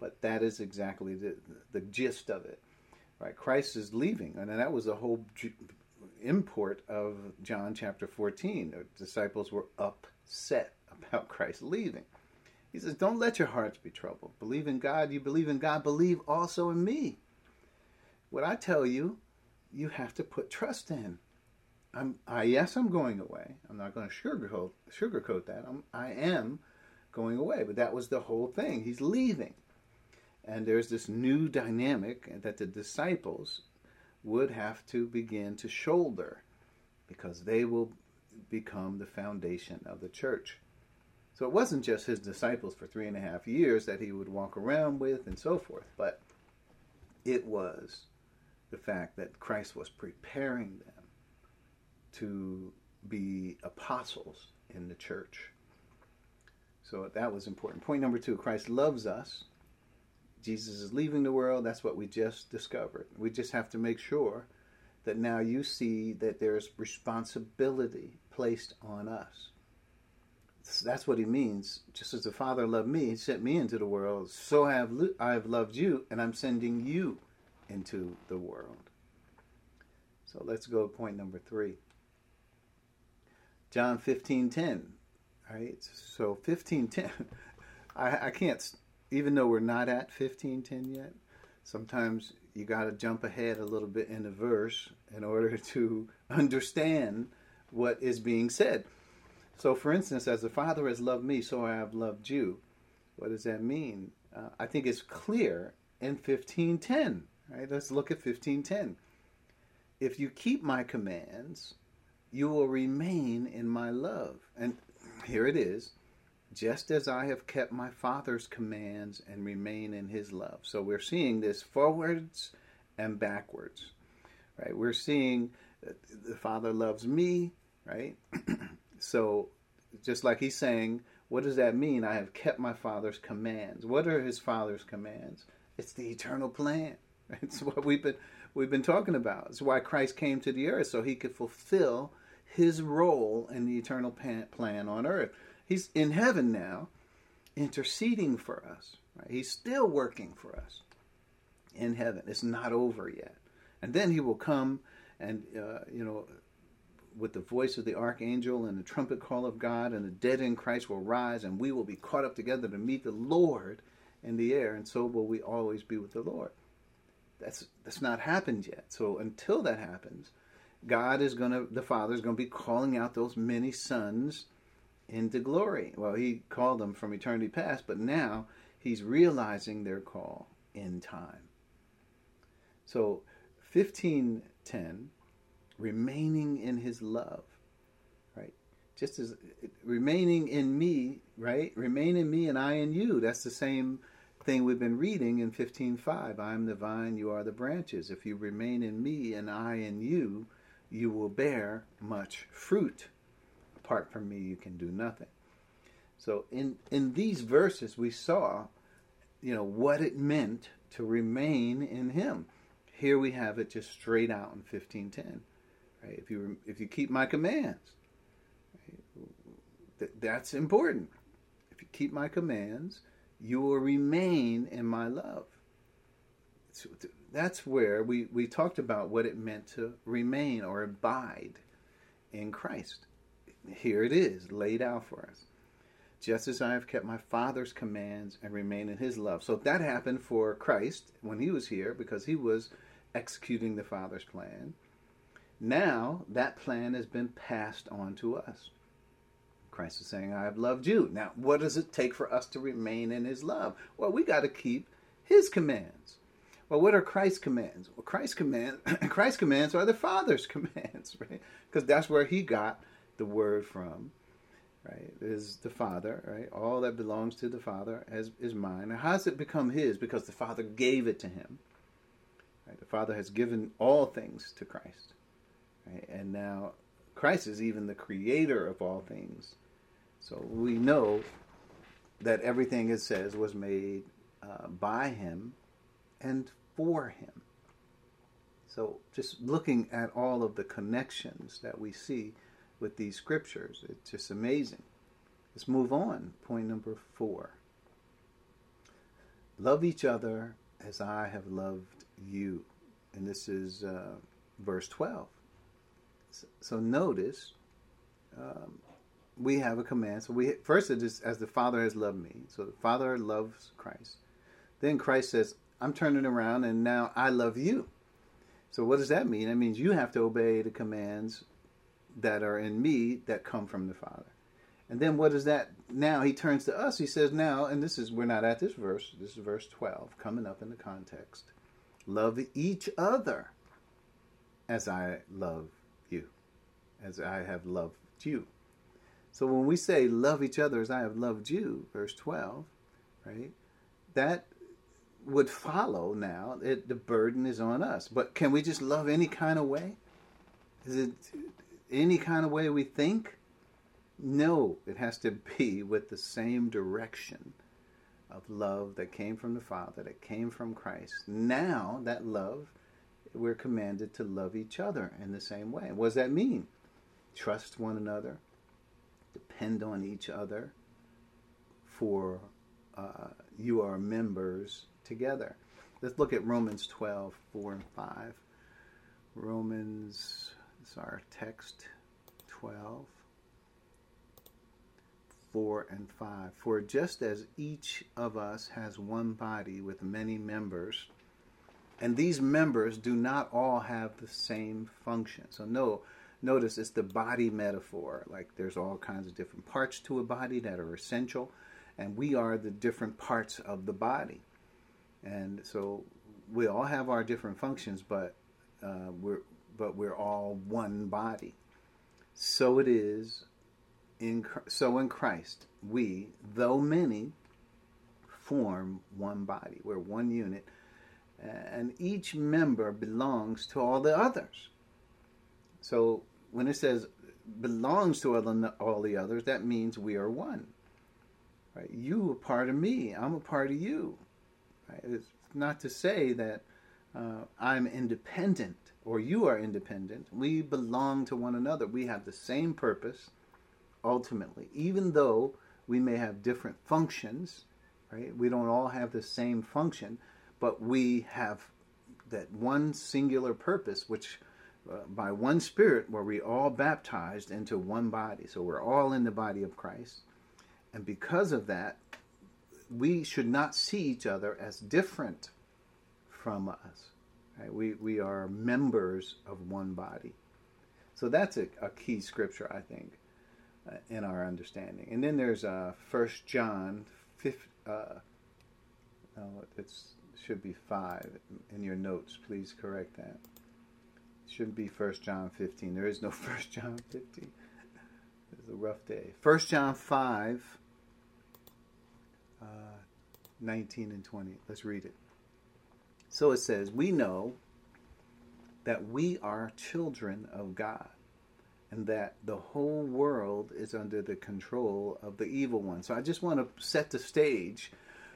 Speaker 1: but that is exactly the, the gist of it. Right? Christ is leaving, and that was the whole import of John chapter 14. The disciples were upset about Christ leaving. He says, Don't let your hearts be troubled. Believe in God. You believe in God. Believe also in me. What I tell you, you have to put trust in. I'm, I, yes, I'm going away. I'm not going to sugarcoat, sugarcoat that. I'm, I am going away. But that was the whole thing. He's leaving. And there's this new dynamic that the disciples would have to begin to shoulder because they will become the foundation of the church. So it wasn't just his disciples for three and a half years that he would walk around with and so forth, but it was the fact that Christ was preparing them to be apostles in the church. So that was important. Point number two Christ loves us. Jesus is leaving the world. That's what we just discovered. We just have to make sure that now you see that there's responsibility placed on us. That's what he means. Just as the Father loved me, he sent me into the world, so I have, I have loved you, and I'm sending you into the world. So let's go to point number three. John 15 10. Right? So 15 10. I, I can't, even though we're not at 1510 yet, sometimes you got to jump ahead a little bit in the verse in order to understand what is being said. So, for instance, as the Father has loved me, so I have loved you. What does that mean? Uh, I think it's clear in 1510. Right? Let's look at 1510. If you keep my commands, you will remain in my love. And here it is just as I have kept my Father's commands and remain in his love. So we're seeing this forwards and backwards. Right? We're seeing the Father loves me, right? so just like he's saying, what does that mean? I have kept my Father's commands. What are his Father's commands? It's the eternal plan. It's what we've been we've been talking about. It's why Christ came to the earth so he could fulfill his role in the eternal plan on earth. He's in heaven now, interceding for us. Right? He's still working for us in heaven. It's not over yet. And then he will come and, uh, you know, with the voice of the archangel and the trumpet call of God, and the dead in Christ will rise, and we will be caught up together to meet the Lord in the air, and so will we always be with the Lord. That's that's not happened yet. So until that happens, God is going to, the Father is going to be calling out those many sons into glory. Well, He called them from eternity past, but now He's realizing their call in time. So, 1510, remaining in His love, right? Just as remaining in me, right? Remain in me and I in you. That's the same thing we've been reading in 15.5. I am the vine, you are the branches. If you remain in me and I in you, you will bear much fruit. Apart from me, you can do nothing. So in in these verses, we saw, you know, what it meant to remain in Him. Here we have it just straight out in fifteen ten. Right? If you if you keep my commands, right? that's important. If you keep my commands, you will remain in my love So that's where we, we talked about what it meant to remain or abide in Christ. Here it is, laid out for us. Just as I have kept my Father's commands and remain in his love. So that happened for Christ when he was here because he was executing the Father's plan. Now that plan has been passed on to us. Christ is saying, I have loved you. Now, what does it take for us to remain in his love? Well, we got to keep his commands. Well, what are Christ's commands? Well, Christ's commands, Christ's commands are the Father's commands, right? Because that's where He got the word from, right? Is the Father, right? All that belongs to the Father is, is mine. Now, how does it become His? Because the Father gave it to Him. Right? The Father has given all things to Christ, right? And now Christ is even the Creator of all things. So we know that everything it says was made uh, by Him and for him. So, just looking at all of the connections that we see with these scriptures, it's just amazing. Let's move on. Point number four Love each other as I have loved you. And this is uh, verse 12. So, notice um, we have a command. So, we first it is as the Father has loved me. So, the Father loves Christ. Then Christ says, I'm turning around and now I love you. So what does that mean? That means you have to obey the commands that are in me that come from the Father. And then what is that? Now he turns to us. He says, now, and this is, we're not at this verse, this is verse 12, coming up in the context. Love each other as I love you, as I have loved you. So when we say love each other as I have loved you, verse 12, right, that would follow now. It, the burden is on us. But can we just love any kind of way? Is it any kind of way we think? No, it has to be with the same direction of love that came from the Father, that came from Christ. Now, that love, we're commanded to love each other in the same way. What does that mean? Trust one another, depend on each other, for uh, you are members together. Let's look at Romans 12, 4 and 5. Romans, is our text 12. 4 and 5. For just as each of us has one body with many members, and these members do not all have the same function. So, no, notice it's the body metaphor. Like there's all kinds of different parts to a body that are essential, and we are the different parts of the body. And so we all have our different functions, but uh, we're but we're all one body. So it is in so in Christ, we, though many, form one body. We're one unit, and each member belongs to all the others. So when it says belongs to all the others, that means we are one. Right? You are part of me. I'm a part of you. Right? It's not to say that uh, I'm independent or you are independent. We belong to one another. We have the same purpose ultimately, even though we may have different functions, right? We don't all have the same function, but we have that one singular purpose, which uh, by one Spirit, where we all baptized into one body. So we're all in the body of Christ. And because of that, we should not see each other as different from us. Right? We, we are members of one body. So that's a, a key scripture, I think uh, in our understanding. And then there's uh, 1 John 5, uh, no, it should be 5 in your notes. Please correct that. It shouldn't be 1 John 15. There is no 1 John 15. It's a rough day. 1 John 5, uh, 19 and 20. Let's read it. So it says, We know that we are children of God and that the whole world is under the control of the evil one. So I just want to set the stage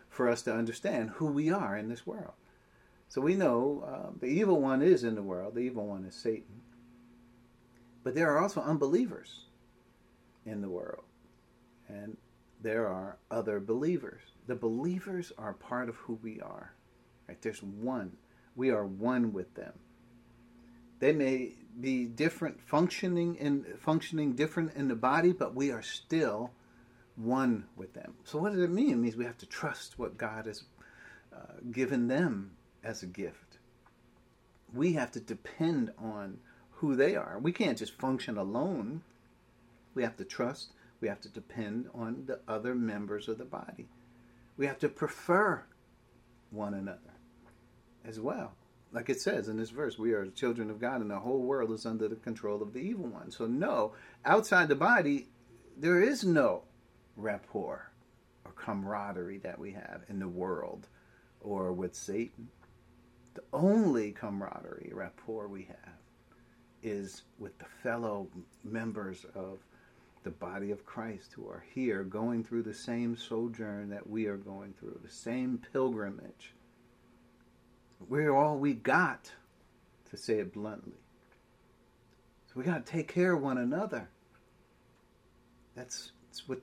Speaker 1: for us to understand who we are in this world. So we know uh, the evil one is in the world, the evil one is Satan. But there are also unbelievers in the world, and there are other believers. The believers are part of who we are. Right? There's one. We are one with them. They may be different functioning in functioning different in the body, but we are still one with them. So what does it mean? It means we have to trust what God has uh, given them as a gift. We have to depend on who they are. We can't just function alone. We have to trust. We have to depend on the other members of the body. We have to prefer one another as well like it says in this verse, we are children of God, and the whole world is under the control of the evil one. So, no, outside the body, there is no rapport or camaraderie that we have in the world or with Satan. The only camaraderie, rapport we have is with the fellow members of the body of Christ who are here going through the same sojourn that we are going through, the same pilgrimage we're all we got, to say it bluntly. So we got to take care of one another. That's, that's what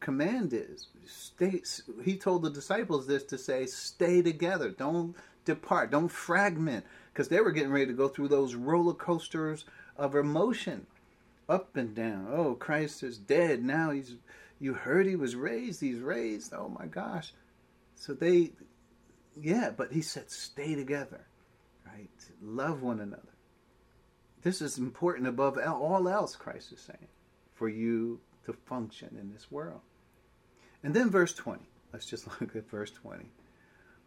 Speaker 1: command is. Stay. He told the disciples this to say, "Stay together. Don't depart. Don't fragment." Because they were getting ready to go through those roller coasters of emotion, up and down. Oh, Christ is dead now. He's. You heard he was raised. He's raised. Oh my gosh. So they yeah, but he said, stay together, right? Love one another. this is important above all else, Christ is saying, for you to function in this world. And then verse 20. Let's just look at verse 20.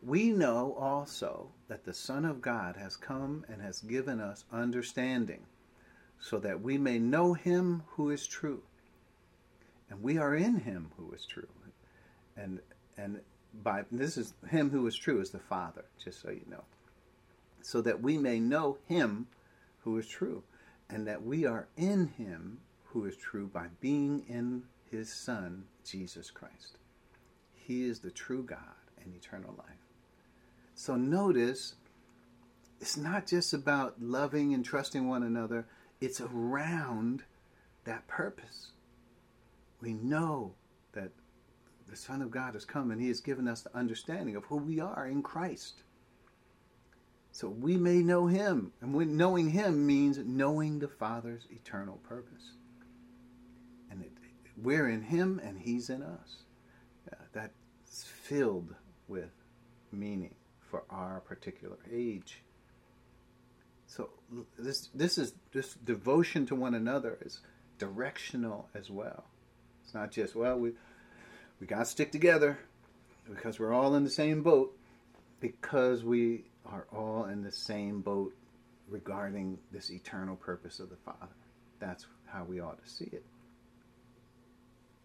Speaker 1: We know also that the Son of God has come and has given us understanding, so that we may know him who is true. And we are in him who is true. And and by this is him who is true is the Father, just so you know. So that we may know him who is true, and that we are in him who is true by being in his Son, Jesus Christ. He is the true God and eternal life. So notice, it's not just about loving and trusting one another, it's around that purpose. We know that the Son of God has come and He has given us the understanding of who we are in Christ. So we may know Him. And when knowing Him means knowing the Father's eternal purpose. And it, we're in Him and He's in us. Uh, that's filled with meaning for our particular age. So this this is this devotion to one another is directional as well. It's not just well we we got to stick together because we're all in the same boat because we are all in the same boat regarding this eternal purpose of the Father. That's how we ought to see it.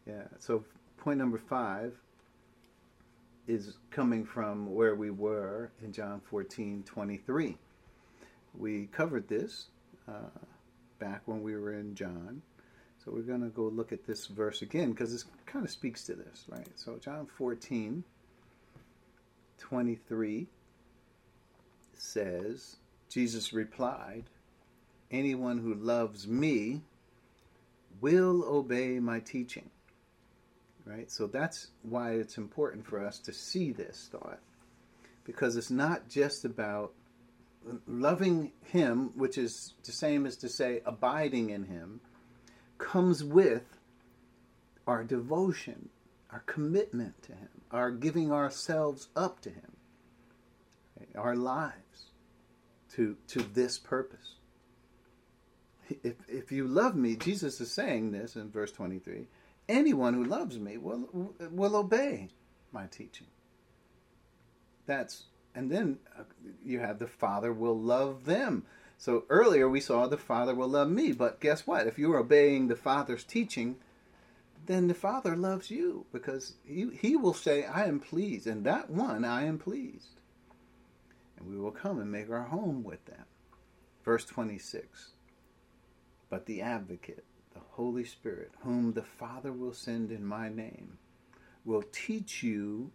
Speaker 1: Yeah. So point number five is coming from where we were in John 14 23. We covered this uh, back when we were in John. So we're going to go look at this verse again because this kind of speaks to this, right? So John 14 23 says, Jesus replied, Anyone who loves me will obey my teaching right? So that's why it's important for us to see this thought. Because it's not just about loving Him, which is the same as to say abiding in Him, comes with our devotion, our commitment to Him, our giving ourselves up to Him, our lives to, to this purpose. If, if you love me, Jesus is saying this in verse 23 anyone who loves me will will obey my teaching. That's and then uh, you have the Father will love them. So earlier we saw the Father will love me, but guess what? If you're obeying the Father's teaching, then the Father loves you because he, he will say, I am pleased, and that one I am pleased. And we will come and make our home with them. Verse 26 But the advocate, the Holy Spirit, whom the Father will send in my name, will teach you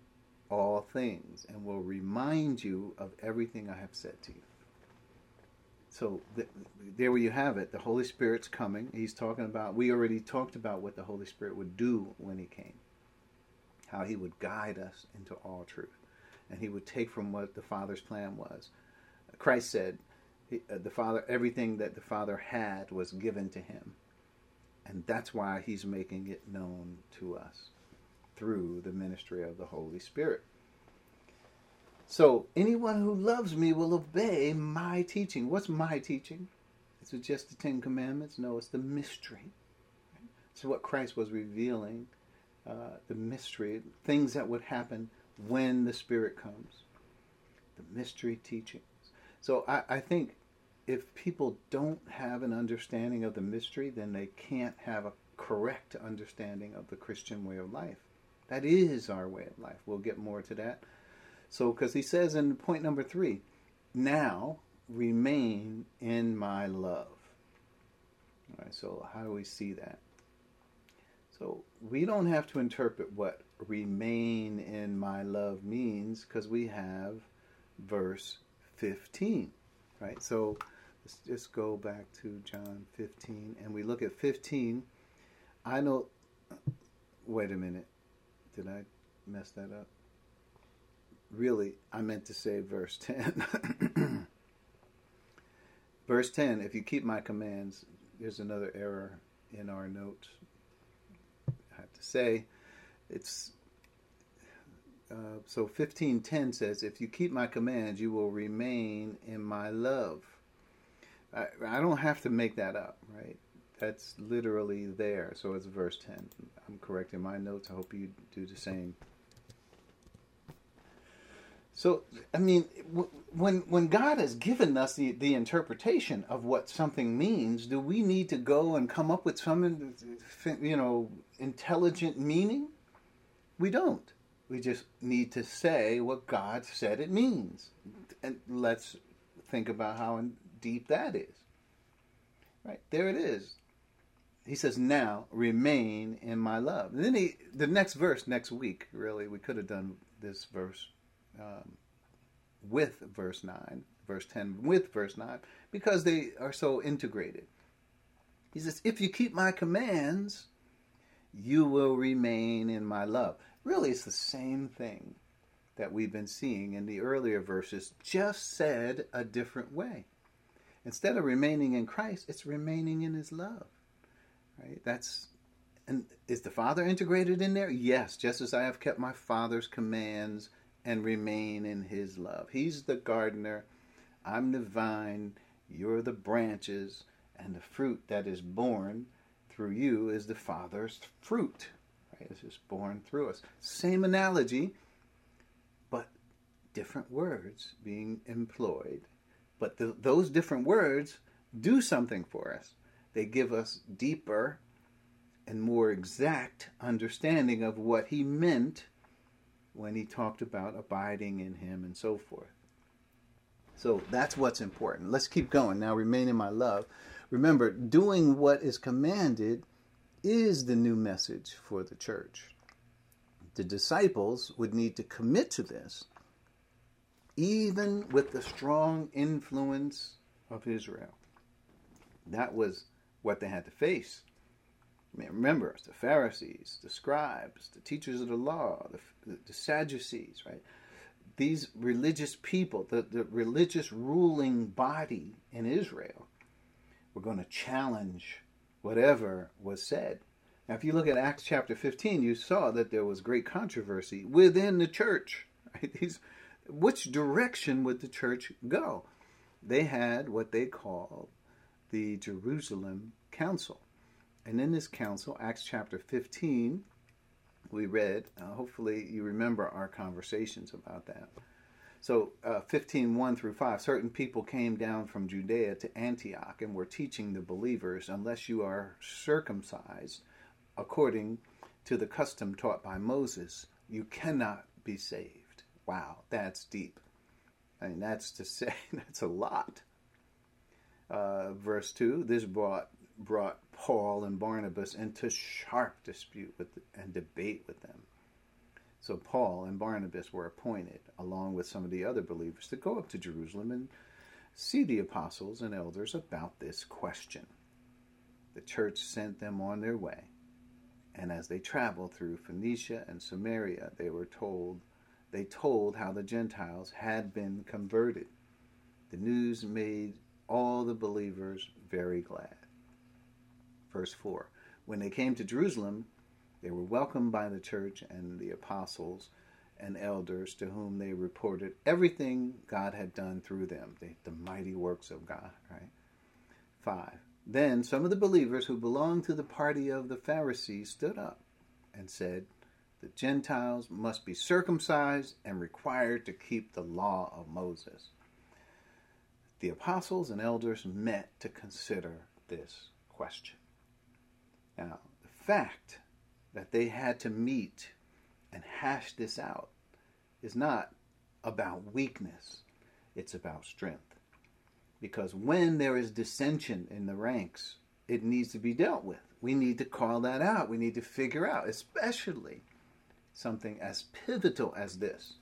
Speaker 1: all things and will remind you of everything I have said to you. So the, there you have it. The Holy Spirit's coming. He's talking about, we already talked about what the Holy Spirit would do when he came, how he would guide us into all truth. And he would take from what the Father's plan was. Christ said, uh, the Father, everything that the Father had was given to him. And that's why he's making it known to us through the ministry of the Holy Spirit. So, anyone who loves me will obey my teaching. What's my teaching? Is it just the Ten Commandments? No, it's the mystery. So what Christ was revealing uh, the mystery, things that would happen when the Spirit comes. The mystery teachings. So, I, I think if people don't have an understanding of the mystery, then they can't have a correct understanding of the Christian way of life. That is our way of life. We'll get more to that. So, because he says in point number three, now remain in my love. All right, so how do we see that? So, we don't have to interpret what remain in my love means because we have verse 15, right? So, Let's just go back to John 15 and we look at 15. I know. Wait a minute. Did I mess that up? Really, I meant to say verse 10. verse 10 If you keep my commands, there's another error in our notes. I have to say, it's uh, so 15:10 says, "If you keep my commands, you will remain in my love." I, I don't have to make that up, right? That's literally there. So it's verse 10. I'm correcting my notes. I hope you do the same. So, I mean, when when God has given us the, the interpretation of what something means, do we need to go and come up with some, you know, intelligent meaning? We don't. We just need to say what God said it means. And let's think about how deep that is. Right, there it is. He says, Now remain in my love. And then he, the next verse, next week, really, we could have done this verse um, with verse 9, verse 10 with verse 9, because they are so integrated. He says, If you keep my commands, you will remain in my love. Really, it's the same thing that we've been seeing in the earlier verses, just said a different way. Instead of remaining in Christ, it's remaining in his love. Right? That's and is the Father integrated in there? Yes, just as I have kept my Father's commands and remain in his love. He's the gardener, I'm the vine, you're the branches, and the fruit that is born through you is the Father's fruit. Right? It's just born through us. Same analogy, but different words being employed. But the, those different words do something for us. They give us deeper and more exact understanding of what he meant when he talked about abiding in him and so forth. So that's what's important. Let's keep going. Now, remain in my love. Remember, doing what is commanded is the new message for the church. The disciples would need to commit to this, even with the strong influence of Israel. That was what they had to face. Remember, the Pharisees, the scribes, the teachers of the law, the, the Sadducees, right? These religious people, the, the religious ruling body in Israel, were going to challenge whatever was said. Now, if you look at Acts chapter 15, you saw that there was great controversy within the church. Right? These, which direction would the church go? They had what they called the Jerusalem Council. And in this council, Acts chapter 15, we read, uh, hopefully you remember our conversations about that. So, uh, 15, 1 through 5, certain people came down from Judea to Antioch and were teaching the believers, unless you are circumcised according to the custom taught by Moses, you cannot be saved. Wow, that's deep. I mean, that's to say, that's a lot. Uh, verse 2 this brought brought Paul and Barnabas into sharp dispute with and debate with them. So Paul and Barnabas were appointed, along with some of the other believers, to go up to Jerusalem and see the apostles and elders about this question. The church sent them on their way, and as they traveled through Phoenicia and Samaria, they were told they told how the Gentiles had been converted. The news made all the believers very glad. Verse 4 When they came to Jerusalem, they were welcomed by the church and the apostles and elders to whom they reported everything God had done through them, the, the mighty works of God. Right? 5. Then some of the believers who belonged to the party of the Pharisees stood up and said, The Gentiles must be circumcised and required to keep the law of Moses. The apostles and elders met to consider this question. Now, the fact that they had to meet and hash this out is not about weakness, it's about strength. Because when there is dissension in the ranks, it needs to be dealt with. We need to call that out. We need to figure out, especially something as pivotal as this.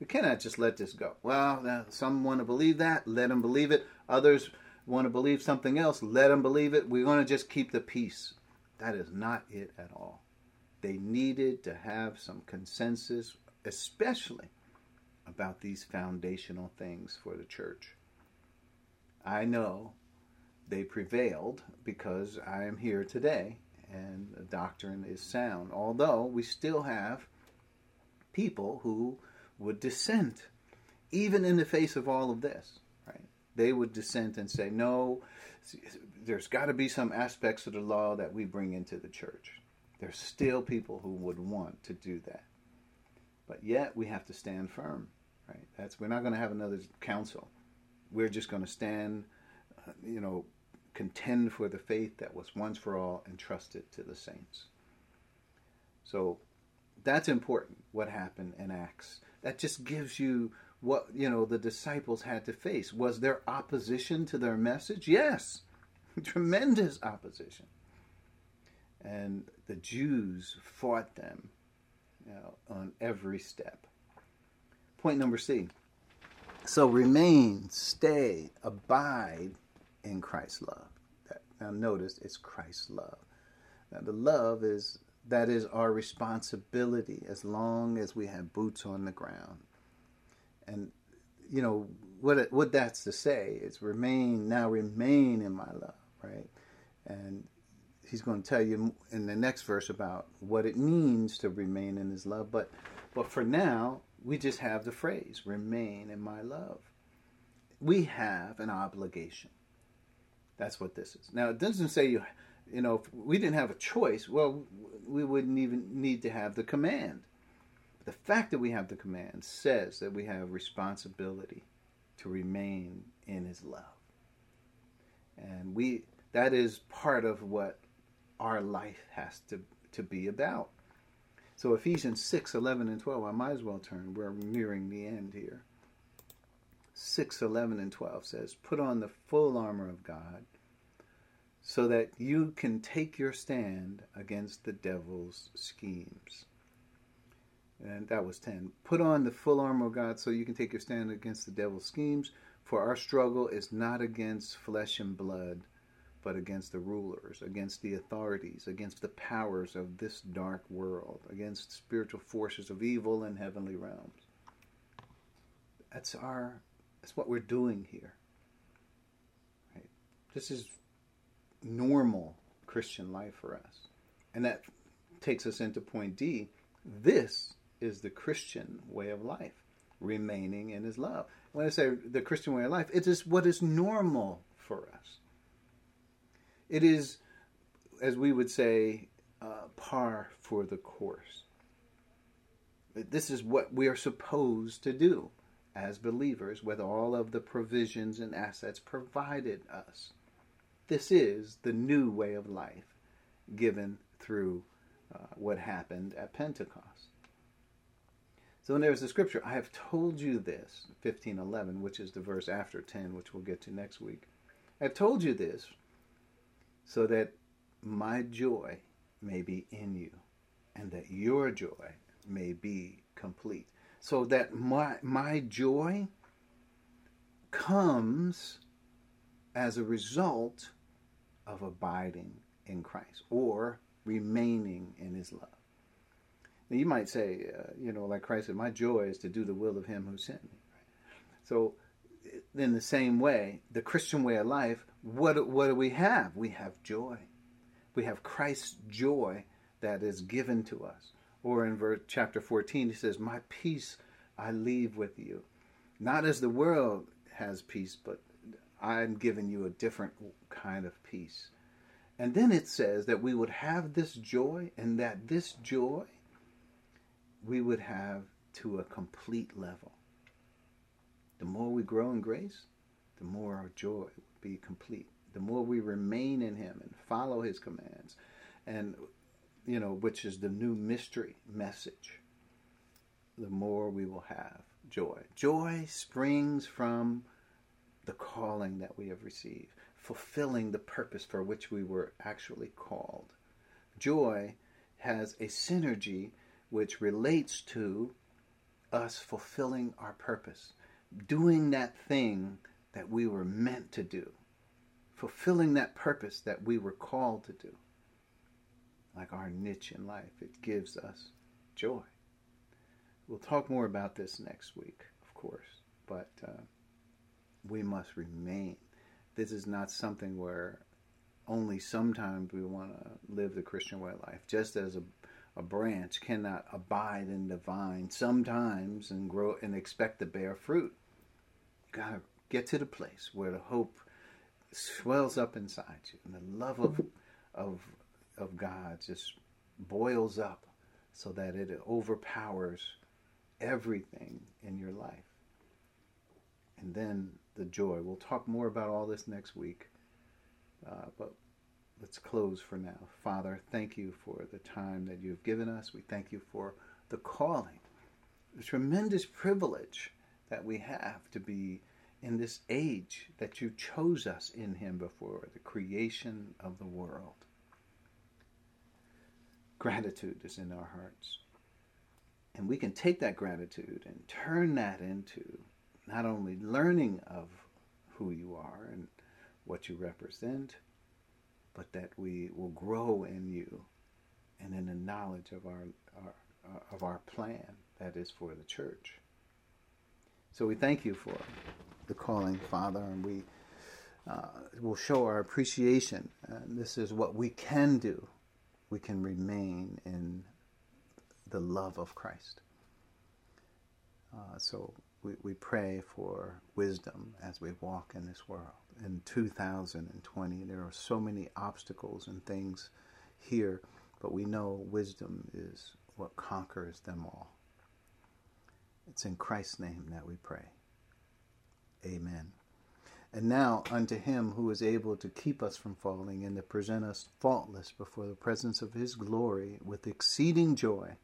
Speaker 1: We cannot just let this go. Well, uh, some want to believe that, let them believe it. Others want to believe something else, let them believe it. We're going to just keep the peace. That is not it at all. They needed to have some consensus, especially about these foundational things for the church. I know they prevailed because I am here today and the doctrine is sound, although we still have people who would dissent, even in the face of all of this. Right? they would dissent and say, no, there's got to be some aspects of the law that we bring into the church. There's still people who would want to do that. But yet we have to stand firm, right? That's we're not going to have another council. We're just going to stand, uh, you know, contend for the faith that was once for all entrusted to the saints. So that's important what happened in Acts. That just gives you what you know the disciples had to face. Was there opposition to their message? Yes. Tremendous opposition. And the Jews fought them you know, on every step. Point number C. So remain, stay, abide in Christ's love. Now notice it's Christ's love. Now the love is that is our responsibility as long as we have boots on the ground. And you know what what that's to say is remain now remain in my love, right? And he's going to tell you in the next verse about what it means to remain in his love, but but for now, we just have the phrase remain in my love. We have an obligation. That's what this is. Now, it doesn't say you you know, if we didn't have a choice, well, we wouldn't even need to have the command. The fact that we have the command says that we have responsibility to remain in his love. And we that is part of what our life has to, to be about. So Ephesians 6, 11, and 12, I might as well turn. We're nearing the end here. 6, 11, and 12 says, Put on the full armor of God so that you can take your stand against the devil's schemes. And that was 10. Put on the full armor of God so you can take your stand against the devil's schemes, for our struggle is not against flesh and blood, but against the rulers, against the authorities, against the powers of this dark world, against spiritual forces of evil in heavenly realms. That's our that's what we're doing here. Right? This is normal Christian life for us. And that takes us into point D. This is the Christian way of life, remaining in his love. When I say the Christian way of life, it is what is normal for us. It is, as we would say, uh, par for the course. This is what we are supposed to do as believers with all of the provisions and assets provided us. This is the new way of life given through uh, what happened at Pentecost. So when there's a scripture, I have told you this, 1511, which is the verse after 10, which we'll get to next week. I've told you this so that my joy may be in you and that your joy may be complete. So that my, my joy comes as a result of abiding in Christ or remaining in his love. You might say, uh, you know, like Christ said, my joy is to do the will of him who sent me. So, in the same way, the Christian way of life, what, what do we have? We have joy. We have Christ's joy that is given to us. Or in verse, chapter 14, he says, My peace I leave with you. Not as the world has peace, but I'm giving you a different kind of peace. And then it says that we would have this joy, and that this joy we would have to a complete level. The more we grow in grace, the more our joy will be complete. The more we remain in Him and follow His commands, and you know, which is the new mystery message, the more we will have joy. Joy springs from the calling that we have received, fulfilling the purpose for which we were actually called. Joy has a synergy which relates to us fulfilling our purpose, doing that thing that we were meant to do, fulfilling that purpose that we were called to do. Like our niche in life, it gives us joy. We'll talk more about this next week, of course, but. Uh, we must remain. This is not something where only sometimes we want to live the Christian way of life. Just as a, a branch cannot abide in the vine sometimes and grow and expect to bear fruit. You gotta get to the place where the hope swells up inside you and the love of of of God just boils up so that it overpowers everything in your life. And then the joy. We'll talk more about all this next week. Uh, but let's close for now. Father, thank you for the time that you've given us. We thank you for the calling, the tremendous privilege that we have to be in this age that you chose us in Him before the creation of the world. Gratitude is in our hearts. And we can take that gratitude and turn that into not only learning of who you are and what you represent, but that we will grow in you and in the knowledge of our, our uh, of our plan that is for the church. So we thank you for the calling, Father, and we uh, will show our appreciation. And this is what we can do. We can remain in the love of Christ. Uh, so we, we pray for wisdom as we walk in this world. In 2020, there are so many obstacles and things here, but we know wisdom is what conquers them all. It's in Christ's name that we pray. Amen. And now unto him who is able to keep us from falling and to present us faultless before the presence of his glory with exceeding joy,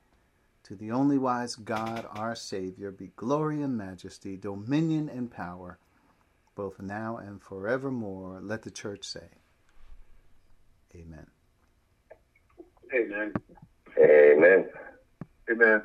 Speaker 1: to the only wise God our Savior be glory and majesty, dominion and power, both now and forevermore. Let the church say, Amen.
Speaker 3: Amen.
Speaker 2: Amen.
Speaker 4: Amen.